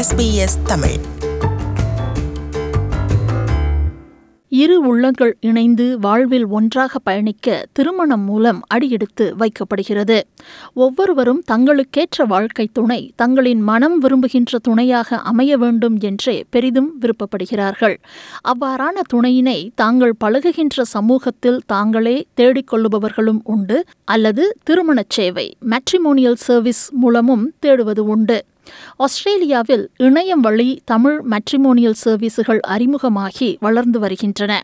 SBS Tamil. இரு உள்ளங்கள் இணைந்து வாழ்வில் ஒன்றாக பயணிக்க திருமணம் மூலம் அடியெடுத்து வைக்கப்படுகிறது. ஒவ்வொருவரும் தங்களுக்கேற்ற வாழ்க்கை துணை தங்களின் மனம் விரும்புகின்ற துணையாக அமைய வேண்டும் என்றே பெரிதும் விருப்பப்படுகிறார்கள். அவ்வாறான துணையினை தாங்கள் பழகுகின்ற சமூகத்தில் தாங்களே தேடிக்கொள்ளுபவர்களும் உண்டு அல்லது திருமணச் சேவை மேட்ரிமோனியல் சர்வீஸ் மூலமும் தேடுவது உண்டு. ஆஸ்திரேலியாவில் இணையம் வழி தமிழ் மேட்ரிமோனியல் சர்வீசுகள் அறிமுகமாகி வளர்ந்து வருகின்றன.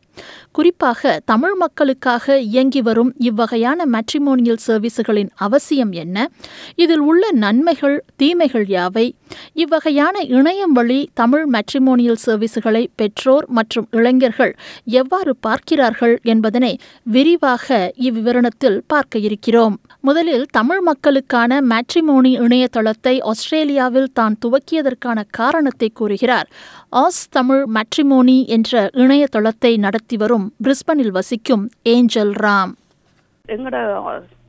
குறிப்பாக தமிழ் மக்களுக்காக இயங்கி வரும் இவ்வகையான மேட்ரிமோனியல் சர்வீசுகளின் அவசியம் என்ன? இதில் உள்ள நன்மைகள் தீமைகள் யாவை? இவ்வகையான இணையம் வழி தமிழ் மேட்ரிமோனியல் சர்வீஸுகளை பெற்றோர் மற்றும் இளைஞர்கள் எவ்வாறு பார்க்கிறார்கள் என்பதனை விரிவாக இவ்விவரணத்தில் பார்க்க இருக்கிறோம். முதலில் தமிழ் மக்களுக்கான மேட்ரிமோனி இணையதளத்தை ஆஸ்திரேலியாவில் தான் துவக்கியதற்கான காரணத்தை கூறுகிறார். ஆஸ் தமிழ் மேட்ரிமோனி என்ற இணையதளத்தை நடத்தி வரும் பிரிஸ்பனில் வசிக்கும் ஏஞ்சல் ராம். எங்களோட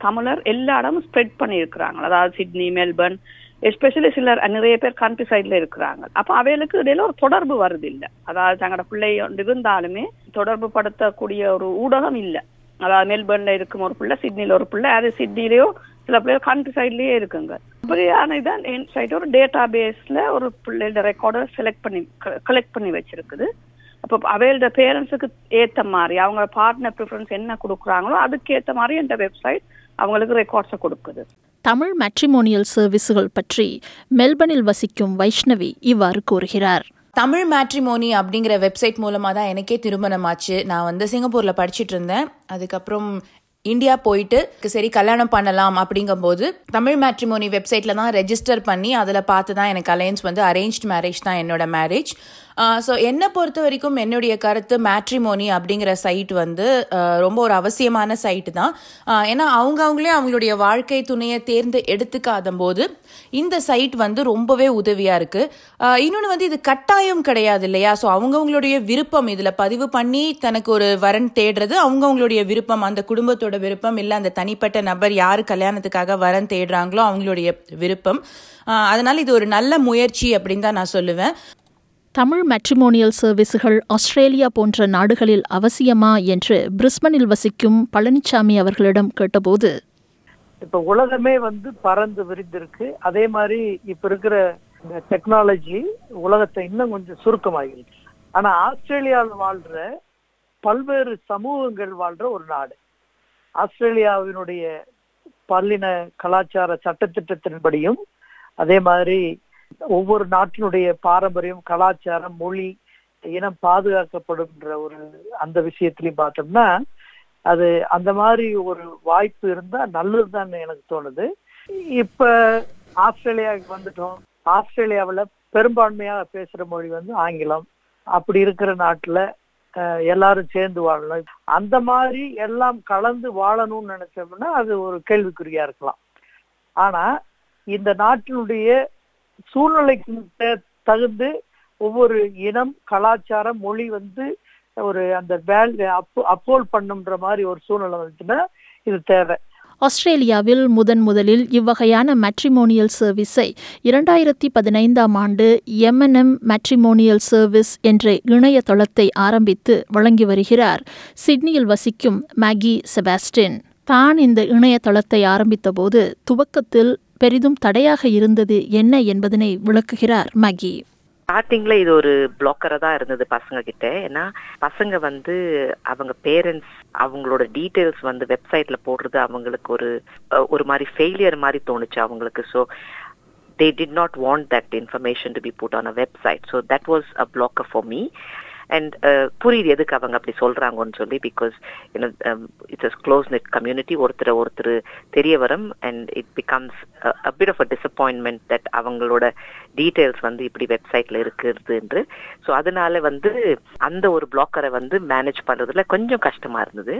தமிழர் எல்லா இடமும் ஸ்ப்ரெட் பண்ணியிருக்கிறாங்க. அதாவது சிட்னி மெல்பர்ன் எஸ்பெஷலி சிலர் நிறைய பேர் கண்ட்ரி சைட்ல இருக்கிறாங்க. அப்ப அவைகளுக்கு இடையில ஒரு தொடர்பு வருது இல்ல அதாவது தங்களோட பிள்ளை இருந்தாலுமே தொடர்பு படுத்தக்கூடிய ஒரு ஊடகம் இல்லை. அதாவது மெல்பர்ன்ல இருக்கும் ஒரு பிள்ளை சிட்னில ஒரு பிள்ளை அது சிட்னிலேயோ சில பிள்ளைகள் கண்ட்ரி சைட்லயே இருக்குங்க. அப்படியான இதான் என் சைட் ஒரு டேட்டா பேஸ்ல ஒரு பிள்ளையோட ரெக்கார்டை செலக்ட் பண்ணி கலெக்ட் பண்ணி வச்சிருக்குது. அப்போ அவையோட பேரண்ட்ஸுக்கு ஏத்த மாதிரி அவங்க பார்ட்னர் ப்ரிஃபரன்ஸ் என்ன கொடுக்குறாங்களோ அதுக்கு ஏத்த மாதிரி இந்த வெப்சைட் அவங்களுக்கு ரெக்கார்ட்ஸை கொடுக்குது. தமிழ் மேட்ரிமோனியல் சர்வீஸுகள் பற்றி மெல்பர்னில் வசிக்கும் வைஷ்ணவி இவ்வாறு கூறுகிறார். தமிழ் மேட்ரிமோனி அப்படிங்கிற வெப்சைட் மூலமாக தான் எனக்கே திருமணம் ஆச்சு. நான் வந்து சிங்கப்பூரில் படிச்சுட்டு இருந்தேன். அதுக்கப்புறம் இந்தியா போயிட்டு சரி கல்யாணம் பண்ணலாம் அப்படிங்கும்போது தமிழ் மேட்ரிமோனி வெப்சைட்டில் தான் ரெஜிஸ்டர் பண்ணி அதில் பார்த்து தான் எனக்கு அலையன்ஸ் வந்து அரேஞ்ச் மேரேஜ் தான் என்னோட மேரேஜ் ஸோ என்னை பொறுத்த வரைக்கும் என்னுடைய கருத்து மேட்ரிமோனி அப்படிங்கிற சைட் வந்து ரொம்ப ஒரு அவசியமான சைட்டு தான். ஏன்னா அவங்க அவங்களே அவங்களுடைய வாழ்க்கை துணையை தேர்ந்து எடுத்துக்காத போது இந்த சைட் வந்து ரொம்பவே உதவியாக இருக்குது இன்னொன்று வந்து இது கட்டாயம் கிடையாது இல்லையா? ஸோ அவங்கவுங்களுடைய விருப்பம் இதில் பதிவு பண்ணி தனக்கு ஒரு வரன் தேடுறது அவங்கவுங்களுடைய விருப்பம் அந்த குடும்பத்தோட விருப்பம் இல்லை அந்த தனிப்பட்ட நபர் யார் கல்யாணத்துக்காக வரன் தேடுறாங்களோ அவங்களுடைய விருப்பம். அதனால் இது ஒரு நல்ல முயற்சி அப்படின்னு தான் நான் சொல்லுவேன். தமிழ் மேட்ரிமோனியல் சர்வீஸுகள் ஆஸ்திரேலியா போன்ற நாடுகளில் அவசியமா என்று பிரிஸ்பனில் வசிக்கும் பழனிசாமி அவர்களிடம் கேட்டபோது இப்ப உலகமே வந்து பறந்து விரிந்திருக்கு. அதே மாதிரி இப்ப இருக்கிற இந்த டெக்னாலஜி உலகத்தை இன்னும் கொஞ்சம் சுருக்கமாகிருக்கு ஆனா ஆஸ்திரேலியாவில் வாழ்ற பல்வேறு சமூகங்கள் வாழ்ற ஒரு நாடு. ஆஸ்திரேலியாவினுடைய பல்லின கலாச்சார சட்டத்திட்டத்தின்படியும் அதே மாதிரி ஒவ்வொரு நாட்டினுடைய பாரம்பரியம் கலாச்சாரம் மொழி இனம் பாதுகாக்கப்படும்ன்ற ஒரு அந்த விஷயத்திலையும் பார்த்தோம்னா அது அந்த மாதிரி ஒரு வாய்ப்பு இருந்தா நல்லதுதான் எனக்கு தோணுது. இப்ப ஆஸ்திரேலியாவுக்கு வந்துட்டோம். ஆஸ்திரேலியாவில் பெரும்பான்மையாக பேசுற மொழி வந்து ஆங்கிலம். அப்படி இருக்கிற நாட்டுல எல்லாரும் சேர்ந்து வாழணும். அந்த மாதிரி எல்லாம் கலந்து வாழணும்னு நினைச்சோம்னா அது ஒரு கேள்விக்குறியா இருக்கலாம். ஆனா இந்த நாட்டினுடைய சூழ்நிலைக்கு தகுந்து ஒவ்வொரு இனம் கலாச்சாரம் மொழி வந்து ஒரு அந்த வேல் அப்போ அப்போல் பண்ணுன்ற மாதிரி ஒரு சூழ்நிலை வந்துச்சுன்னா இது தேவை. ஆஸ்திரேலியாவில் முதன் முதலில் இவ்வகையான மேட்ரிமோனியல் சர்வீஸை இரண்டாயிரத்தி பதினைந்தாம் ஆண்டு எம்என்எம் மேட்ரிமோனியல் சர்வீஸ் என்ற இணையதளத்தை ஆரம்பித்து வழங்கி வருகிறார். சிட்னியில் வசிக்கும் மேகி செபாஸ்டின் தான் இந்த இணையதளத்தை ஆரம்பித்தபோது துவக்கத்தில் பெரிதும் தடையாக இருந்தது என்ன என்பதனை விளக்குகிறார் மகி. ஸ்டார்டிங்ல இது ஒரு பிளாக்கரா தான் இருந்தது பசங்க கிட்ட ஏன்னா பசங்க வந்து அவங்க பேரண்ட்ஸ் அவங்களோட டீட்டெயில்ஸ் வந்து வெப்சைட்ல போடுறது அவங்களுக்கு ஒரு ஒரு மாதிரி ஃபெயிலியர் மாதிரி தோணுச்சு அவங்களுக்கு. So they did not want that information to be put on a website so that was a blocker for me and புரியுது எதுக்கு அவங்க அப்படி சொல்றாங்கன்னு சொல்லி because it's a close knit community ஒருத்தர் ஒருத்தர் தெரிய வரும் and it becomes a bit of a disappointment that அவங்களோட டீட்டெயில்ஸ் வந்து இப்படி வெப்சைட்ல இருக்குது என்று. ஸோ அதனால வந்து அந்த ஒரு பிளாக்கரை வந்து மேனேஜ் பண்றதுல கொஞ்சம் கஷ்டமா இருந்தது.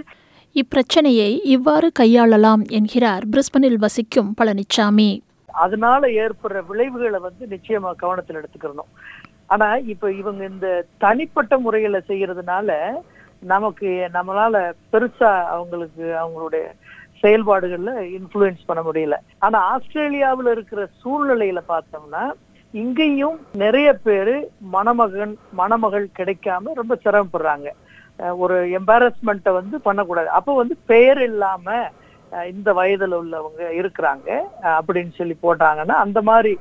இப்பிரச்சனையை இவ்வாறு கையாளலாம் என்கிறார் பிரிஸ்பனில் வசிக்கும் பழனிச்சாமி. அதனால ஏற்படுற விளைவுகளை வந்து நிச்சயமா கவனத்தில் எடுத்துக்கிறணும் ஆனா இப்ப இவங்க இந்த தனிப்பட்ட முறையில செய்யறதுனால நமக்கு நம்மளால பெருசா அவங்களுக்கு அவங்களுடைய செயல்பாடுகள்ல இன்ஃபுளுயன்ஸ் பண்ண முடியல. ஆனா ஆஸ்திரேலியாவில் இருக்கிற சூழ்நிலையில பார்த்தோம்னா இங்கேயும் நிறைய பேரு மணமகன் மணமகள் கிடைக்காம ரொம்ப சிரமப்படுறாங்க. ஒரு எம்பாரஸ்மெண்ட்டை வந்து பண்ணக்கூடாது. அப்போ வந்து பெயர் இல்லாம இந்த வயதுல உள்ளவங்க இருக்கிறாங்க. அப்படின்னு சொல்லி போட்டாங்கன்னா அந்த மாதிரி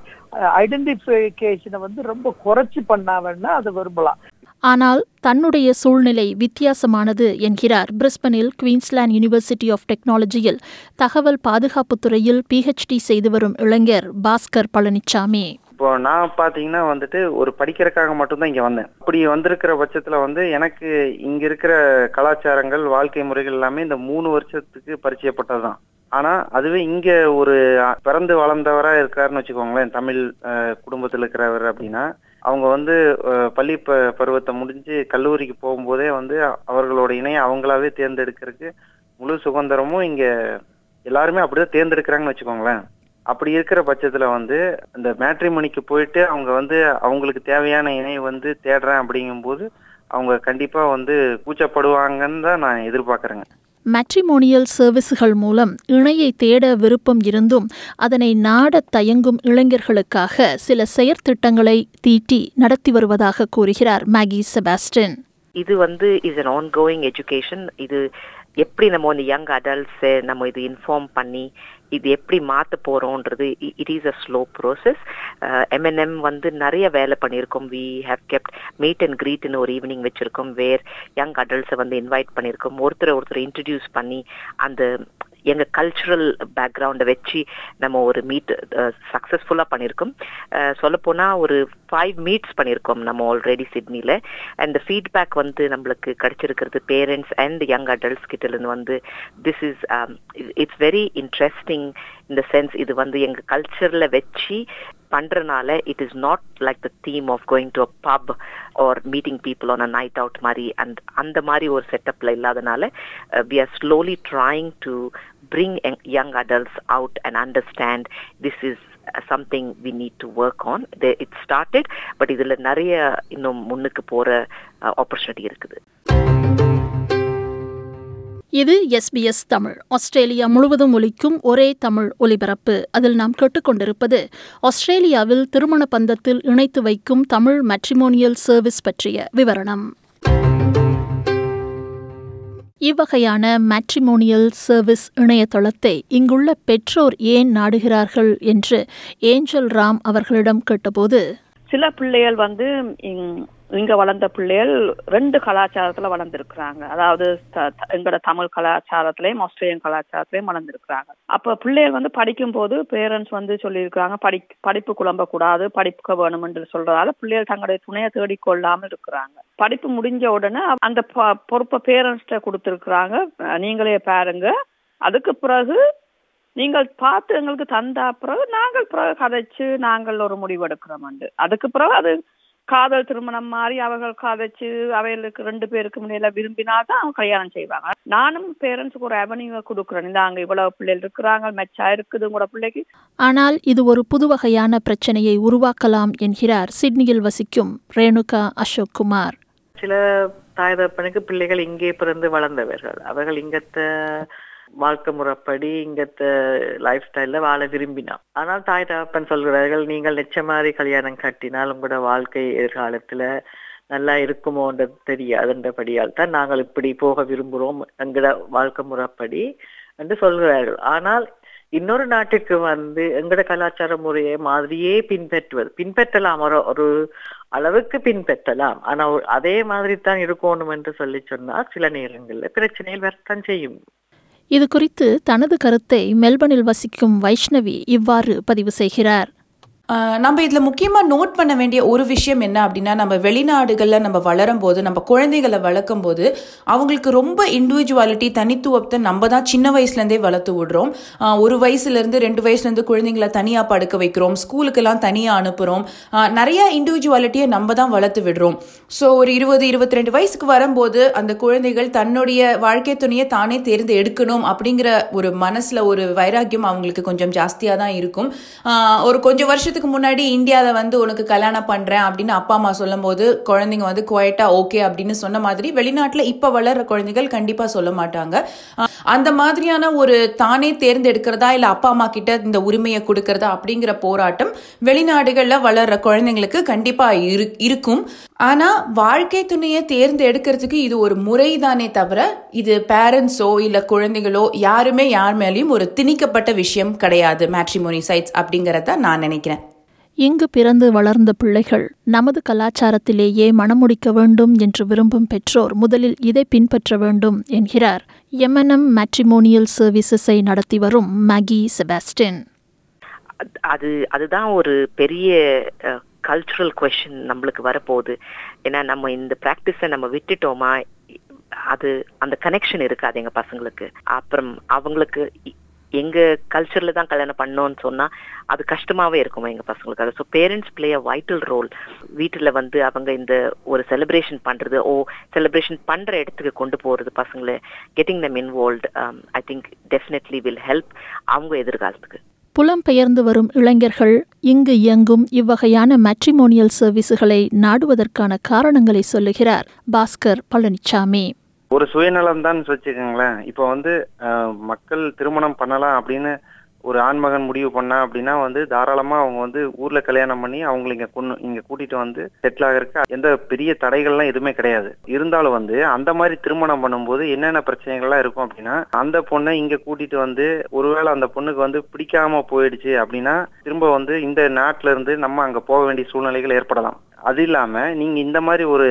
ஐடென்டிஃபிகேஷனை வந்து ரொம்ப குறைச்சி பண்ணாவன்னா அதை விரும்பலாம். ஆனால் தன்னுடைய சூழ்நிலை வித்தியாசமானது என்கிறார் பிரிஸ்பனில் குயின்ஸ்லாந்து யூனிவர்சிட்டி ஆஃப் டெக்னாலஜியில் தகவல் பாதுகாப்புத்துறையில் பிஹெச்டி செய்து வரும் இளைஞர் பாஸ்கர் பழனிச்சாமி. இப்போ நான் பாத்தீங்கன்னா வந்துட்டு ஒரு படிக்கிறதுக்காக மட்டும்தான் இங்க வந்தேன். அப்படி வந்திருக்கிற பட்சத்துல வந்து எனக்கு இங்க இருக்கிற கலாச்சாரங்கள் வாழ்க்கை முறைகள் எல்லாமே இந்த மூணு வருஷத்துக்கு பரிச்சயப்பட்டதுதான். ஆனா அதுவே இங்க ஒரு பிறந்து வளர்ந்தவரா இருக்காருன்னு வச்சுக்கோங்களேன் தமிழ் குடும்பத்தில் இருக்கிறவர் அப்படின்னா அவங்க வந்து பள்ளி ப பருவத்தை முடிஞ்சு கல்லூரிக்கு போகும்போதே வந்து அவர்களோட இணையை அவங்களாவே தேர்ந்தெடுக்கிறதுக்கு முழு சுதந்திரமும் இங்க எல்லாருமே அப்படிதான் தேர்ந்தெடுக்கிறாங்கன்னு வச்சுக்கோங்களேன். அப்படி இருக்கிற பட்சத்துல வந்து இந்த மேட்ரிமோனிக்கு போயிட்டு அவங்க வந்து அவங்களுக்கு தேவையான இணையை வந்து தேடுறேன் அப்படிங்கும்போது அவங்க கண்டிப்பா வந்து கூச்சப்படுவாங்கன்னு தான் நான் எதிர்பார்க்கறேங்க. மேட்ரிமோனியல் சர்வீசுகள் மூலம் இணையை தேட விருப்பம் இருந்தும் அதனை நாடத் தயங்கும் இளைஞர்களுக்காக சில செயற்திட்டங்களை தீட்டி நடத்தி வருவதாக கூறுகிறார் மேகி செபாஸ்டின் இது வந்து is an ongoing education இது எப்படி நம்ம வந்து யங் அடல்ட்ஸை நம்ம இது இன்ஃபார்ம் பண்ணி இது எப்படி மாற்ற போகிறோன்றது it is a slow process MNM வந்து நிறைய வேலை பண்ணியிருக்கோம். We have kept meet and க்ரீட்னு ஒரு ஈவினிங் வச்சுருக்கோம் வேர் யங் அடல்ட்ஸை வந்து இன்வைட் பண்ணியிருக்கோம். ஒருத்தரை ஒருத்தர் இன்ட்ரடியூஸ் பண்ணி அந்த எங்கள் கல்ச்சுரல் பேக்ரவுண்டை வச்சு நம்ம ஒரு மீட் சக்ஸஸ்ஃபுல்லாக பண்ணியிருக்கோம் சொல்லப்போனால் ஒரு ஃபைவ் மீட்ஸ் பண்ணியிருக்கோம் நம்ம ஆல்ரெடி சிட்னியில் அண்ட் ஃபீட்பேக் வந்து நம்மளுக்கு கிடைச்சிருக்கிறது பேரண்ட்ஸ் அண்ட் யங் அடல்ட்ஸ் கிட்ட இருந்து வந்து this is it's very interesting இந்த சென்ஸ் இது வந்து எங்கள் கல்ச்சரில் வச்சு பண்றனால it is not like the theme of going to a pub or meeting people on a night out மாதிரி அண்ட் அந்த மாதிரி ஒரு செட்டப்ல இல்லாதனால we are slowly trying to bring young- young adults out and understand this is uh, something we need to work on. The, it started, but இதுல நிறைய இன்னும் முன்னுக்கு போற ஆப்பர்ச்சுனிட்டி இருக்குது இது எஸ்பிஎஸ் தமிழ். ஆஸ்திரேலியா முழுவதும் ஒலிக்கும் ஒரே தமிழ் ஒலிபரப்பு. அதில் நாம் கேட்டுக்கொண்டிருப்பது ஆஸ்திரேலியாவில் திருமண பந்தத்தில் இணைத்து வைக்கும் தமிழ் மேட்ரிமோனியல் சர்வீஸ் பற்றிய விவரணம். இவ்வகையான மேட்ரிமோனியல் சர்வீஸ் இணையதளத்தை இங்குள்ள பெற்றோர் ஏன் நாடுகிறார்கள் என்று ஏஞ்சல் ராம் அவர்களிடம் கேட்டபோது சில பிள்ளைகள் வந்து இங்க வளர்ந்த பிள்ளைகள் ரெண்டு கலாச்சாரத்துல வளர்ந்துருக்குறாங்க. அதாவது எங்களோட தமிழ் கலாச்சாரத்திலையும் ஆஸ்திரேலியன் கலாச்சாரத்திலையும் வளர்ந்துருக்குறாங்க. அப்ப பிள்ளைகள் வந்து படிக்கும் போது பேரண்ட்ஸ் வந்து சொல்லியிருக்கிறாங்க படி படிப்பு குழம்ப கூடாது படிக்க வேணும் என்று சொல்றதால பிள்ளைகள் தங்களுடைய துணையை தேடிக்கொள்ளாமல் இருக்கிறாங்க. படிப்பு முடிஞ்ச உடனே அந்த பொறுப்பை பேரண்ட்ஸ்ட கொடுத்துருக்குறாங்க. நீங்களே பாருங்க. அதுக்கு பிறகு நீங்கள் பார்த்து எங்களுக்கு தந்தா பிறகு நாங்கள் பிறகு கதைச்சு நாங்கள் ஒரு முடிவு எடுக்கிறோம் அதுக்கு பிறகு அது காதல் திருமணம் மாதிரி அவர்கள் காதைச்சு அவைகளுக்கு ரெண்டு பேருக்கு முன்னில விரும்பினா தான் அவங்க கல்யாணம் செய்வாங்க. நானும் பேரண்ட்ஸுக்கு ஒரு அவென்யூ கொடுக்குறேன். இந்த அங்க இவ்வளவு பிள்ளைகள் இருக்கிறாங்க மெச்சா இருக்குது உங்களோட பிள்ளைக்கு. ஆனால் இது ஒரு புதுவகையான பிரச்சனையை உருவாக்கலாம் என்கிறார் சிட்னியில் வசிக்கும் ரேணுகா அசோக் குமார். சில தாய் தகப்பனுக்கு பிள்ளைகள் இங்கே பிறந்து வளர்ந்தவர்கள். அவர்கள் இங்கத்த வாழ்க்கை முறைப்படி இங்கத்த லைஃப் ஸ்டைல்ல வாழ விரும்பினான். ஆனால் தாய் தகப்பன் சொல்கிறார்கள் நீங்கள் நிச்சய மாதிரி கல்யாணம் கட்டினால் உங்களோட வாழ்க்கை எதிர்காலத்துல நல்லா இருக்குமோன்றது தெரியாதுன்றபடியால் தான் நாங்கள் இப்படி போக விரும்புகிறோம் எங்களோட வாழ்க்கை முறைப்படி என்று சொல்கிறார்கள். ஆனால் இன்னொரு நாட்டுக்கு வந்து எங்கட கலாச்சார முறையை மாதிரியே பின்பற்றுவது பின்பற்றலாம். ஒரு ஒரு அளவுக்கு பின்பற்றலாம். ஆனா அதே மாதிரி தான் இருக்கணும் என்று சொல்லி சொன்னால் சில நேரங்களில் பிரச்சனைகள் வரத்தான் செய்யும். இது குறித்து தனது கருத்தை மெல்பனில் வசிக்கும் வைஷ்ணவி இவ்வாறு பதிவு செய்கிறார். நம்ம இதில் முக்கியமாக நோட் பண்ண வேண்டிய ஒரு விஷயம் என்ன அப்படின்னா நம்ம வெளிநாடுகளில் நம்ம வளரும் போது நம்ம குழந்தைகளை வளர்க்கும் போது அவங்களுக்கு ரொம்ப இண்டிவிஜுவாலிட்டி தனித்துவத்தை நம்ம தான் சின்ன வயசுலேருந்தே வளர்த்து விடுறோம். ஒரு வயசுலேருந்து ரெண்டு வயசுலேருந்து குழந்தைங்களை தனியாக படுக்க வைக்கிறோம். ஸ்கூலுக்கெல்லாம் தனியாக அனுப்புகிறோம் நிறைய இண்டிவிஜுவாலிட்டியை நம்ம தான் வளர்த்து விடுறோம். ஸோ ஒரு இருபது இருபத்தி ரெண்டு வயசுக்கு வரும்போது அந்த குழந்தைகள் தன்னுடைய வாழ்க்கை துணையை தானே தேர்ந்து எடுக்கணும் அப்படிங்கிற ஒரு மனசில் ஒரு வைராக்கியம் அவங்களுக்கு கொஞ்சம் ஜாஸ்தியாக தான் இருக்கும். ஒரு கொஞ்சம் வருஷத்துக்கு வருஷத்துக்கு முன்னாடி இந்தியாவில் வந்து உனக்கு கல்யாணம் பண்றேன் அப்படின்னு அப்பா அம்மா சொல்லும்போது குழந்தைங்க வந்து குவைட்டாக ஓகே அப்படின்னு சொன்ன மாதிரி வெளிநாட்டுல இப்ப வளர்ற குழந்தைகள் கண்டிப்பா சொல்ல மாட்டாங்க. அந்த மாதிரியான ஒரு தானே தேர்ந்தெடுக்கிறதா இல்ல அப்பா அம்மா கிட்ட இந்த உரிமையை கொடுக்கறதா அப்படிங்கிற போராட்டம் வெளிநாடுகள்ல வளர்ற குழந்தைங்களுக்கு கண்டிப்பா இரு- இருக்கும். ஆனா வாழ்க்கை துணையை தேர்ந்தெடுக்கிறதுக்கு இது ஒரு முறை தானே தவிர இது பேரண்ட்ஸோ இல்ல குழந்தைகளோ யாருமே யார் மேலேயும் ஒரு திணிக்கப்பட்ட விஷயம் கிடையாது மேட்ரிமோனி சைட்ஸ் அப்படிங்கிறத நான் நினைக்கிறேன். இங்கு பிறந்து வளர்ந்த பிள்ளைகள் நமது கலாச்சாரத்திலேயே மணமுடிக்க வேண்டும் என்று விரும்பும் பெற்றோர் முதலில் இதை பின்பற்ற வேண்டும் என்கிறார் எம்என்எம் மேட்ரிமோனியல் சர்வீசஸை நடத்தி வரும் மேகி செபாஸ்டின் அது- அது அதுதான் ஒரு பெரிய கல்ச்சுரல் கொஷின் நம்மளுக்கு வரப்போகுது. ஏன்னா நம்ம இந்த ப்ராக்டிஸை நம்ம விட்டுட்டோமா அது அந்த கனெக்ஷன் இருக்காது எங்க பசங்களுக்கு. அப்புறம் அவங்களுக்கு எங்க கல்ச்சர்ல தான் கல்யாணம் பண்ணோம்னு சொன்னா அது கஷ்டமாவே இருக்குமா எங்க பசங்களுக்கு? அது so parents play a vital role வீட்டுல வந்து அவங்க இந்த ஒரு செலிப்ரேஷன் பண்றது ஓ செலிப்ரேஷன் பண்ற இடத்துக்கு கொண்டு போறது பசங்களை. Getting them involved I think definitely will help அவங்க எதிர்காலத்துக்கு. புலம்பெயர்ந்து வரும் இளைஞர்கள் இங்கு இயங்கும் இவ்வகையான மேட்ரிமோனியல் சர்வீசுகளை நாடுவதற்கான காரணங்களை சொல்லுகிறார் பாஸ்கர் பழனிசாமி ஒரு சுயநலம் தான் வச்சுக்கோங்களேன். இப்போ வந்து மக்கள் திருமணம் பண்ணலாம் அப்படின்னு ஒரு ஆண்மகன் முடிவு பண்ணா அப்படின்னா வந்து தாராளமா அவங்க வந்து ஊர்ல கல்யாணம் பண்ணி அவங்களை இங்க கொண்டு இங்க கூட்டிட்டு வந்து செட்டில் ஆகிறதுக்கு எந்த பெரிய தடைகள்லாம் எதுவுமே கிடையாது. இருந்தாலும் வந்து அந்த மாதிரி திருமணம் பண்ணும்போது என்னென்ன பிரச்சனைகள்லாம் இருக்கும் அப்படின்னா அந்த பொண்ணை இங்க கூட்டிட்டு வந்து ஒருவேளை அந்த பொண்ணுக்கு வந்து பிடிக்காம போயிடுச்சு அப்படின்னா திரும்ப வந்து இந்த நாட்டுல இருந்து நம்ம அங்க போக வேண்டிய சூழ்நிலைகள் ஏற்படலாம். அது இல்லாம நீங்க இந்த மாதிரி ஒரு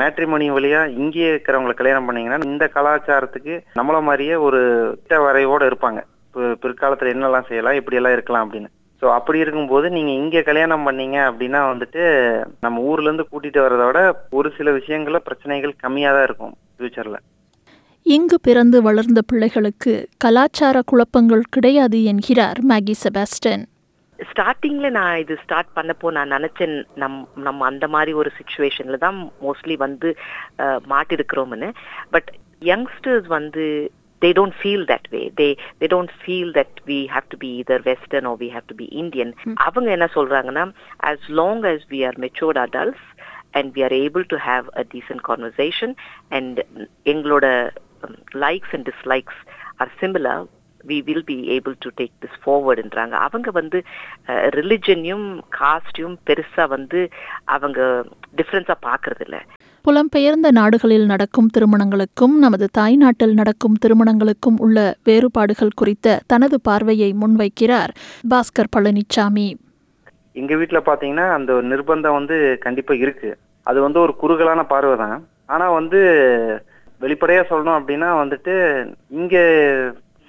மேட்ரிமோனி வழியா இங்கேயே இருக்கிறவங்களை கல்யாணம் பண்ணீங்கன்னா இந்த கலாச்சாரத்துக்கு நம்மள மாதிரியே ஒரு திட்ட வரைவோட இருப்பாங்க. பிற்காலத்துல என்னெல்லாம் செய்யலாம் இப்படி எல்லாம் இருக்கலாம் அப்படின்னு. ஸோ அப்படி இருக்கும்போது நீங்க இங்க கல்யாணம் பண்ணீங்க அப்படின்னா வந்துட்டு நம்ம ஊர்ல இருந்து கூட்டிட்டு வர்றதை விட ஒரு சில விஷயங்கள பிரச்சனைகள் கம்மியா தான் இருக்கும் ஃபியூச்சர்ல இங்கு பிறந்து வளர்ந்த பிள்ளைகளுக்கு கலாச்சார குழப்பங்கள் கிடையாது என்கிறார் மேகி செபாஸ்டன். ஸ்டார்டிங்ல நான் இது ஸ்டார்ட் பண்ணப்போ நான் நினைச்சேன் நம் நம்ம அந்த மாதிரி ஒரு சுச்சுவேஷன்ல தான் மோஸ்ட்லி வந்து மாட்டிருக்கிறோம்னு பட் யங்ஸ்டர்ஸ் வந்து they don't feel that way they they don't feel that we have to be either western or we have to be indian அவங்க என்ன சொல்றாங்கன்னா as long as we are matured adults and we are able to have a decent conversation and எங்களோட um, likes and dislikes are similar we will be able to take this forwardன்றாங்க அவங்க வந்து ரிலிஜனையும் காஸ்டையும் பெருசா வந்து அவங்க டிஃப்ரென்ஸா பாக்குறது இல்ல புலம்பெயர்ந்த நாடுகளில் நடக்கும் திருமணங்களுக்கும் நமது தாய்நாட்டில் நடக்கும் திருமணங்களுக்கும் உள்ள வேறுபாடுகள் குறித்த தனது பார்வையை முன்வைக்கிறார் பாஸ்கர் பழனிச்சாமி. எங்க வீட்ல பாத்தீங்கன்னா அந்த ஒரு நிர்பந்தம் வந்து கண்டிப்பா இருக்கு. அது வந்து ஒரு குறுகலான பார்வை தான். ஆனா வந்து வெளிப்படையா சொல்லணும் அப்படின்னா வந்துட்டு இங்க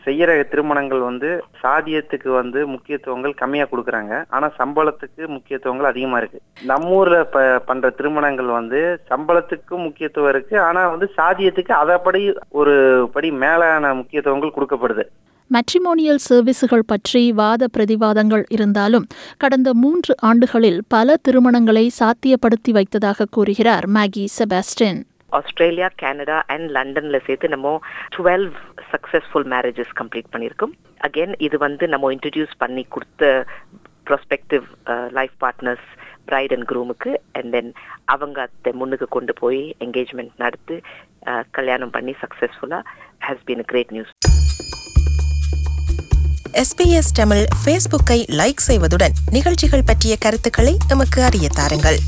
செய்யற திருமணங்கள் வந்து சாதியத்துக்கு வந்து முக்கியத்துவங்கள் கம்மியா கொடுக்குறாங்க. ஆனா சம்பளத்துக்கு முக்கியத்துவங்கள் அதிகமா இருக்கு. நம்ம ஊர்ல ப பண்ற திருமணங்கள் வந்து சம்பளத்துக்கும் முக்கியத்துவம் இருக்கு. ஆனா வந்து சாதியத்துக்கு அதப்படி ஒரு படி மேலான முக்கியத்துவங்கள் கொடுக்கப்படுது. மேட்ரிமோனியல் சர்வீஸுகள் பற்றி வாத பிரதிவாதங்கள் இருந்தாலும் கடந்த மூன்று ஆண்டுகளில் பல திருமணங்களை சாத்தியப்படுத்தி வைத்ததாக கூறுகிறார் Maggie Sebastian Australia Canada and லண்டன்ல சேர்த்து நம்ம டுவெல் சக்சஸ்ஃபுல் மேரேஜஸ் கம்ப்ளீட் பண்ணியிருக்கோம். அகெயின் இது வந்து நம்ம இன்ட்ரடியூஸ் பண்ணி கொடுத்த prospective life partners bride and க்ரூமுக்கு and then அவங்க அதை முன்னுக்கு கொண்டு போய் என்கேஜ்மெண்ட் நடத்தி uh, கல்யாணம் பண்ணி சக்சஸ்ஃபுல்லாக has been great news SBS Tamil ஃபேஸ்புக்கை like செய்வதுடன் நிகழ்ச்சிகள் பற்றிய கருத்துக்களை நமக்கு அறிய தாருங்கள்.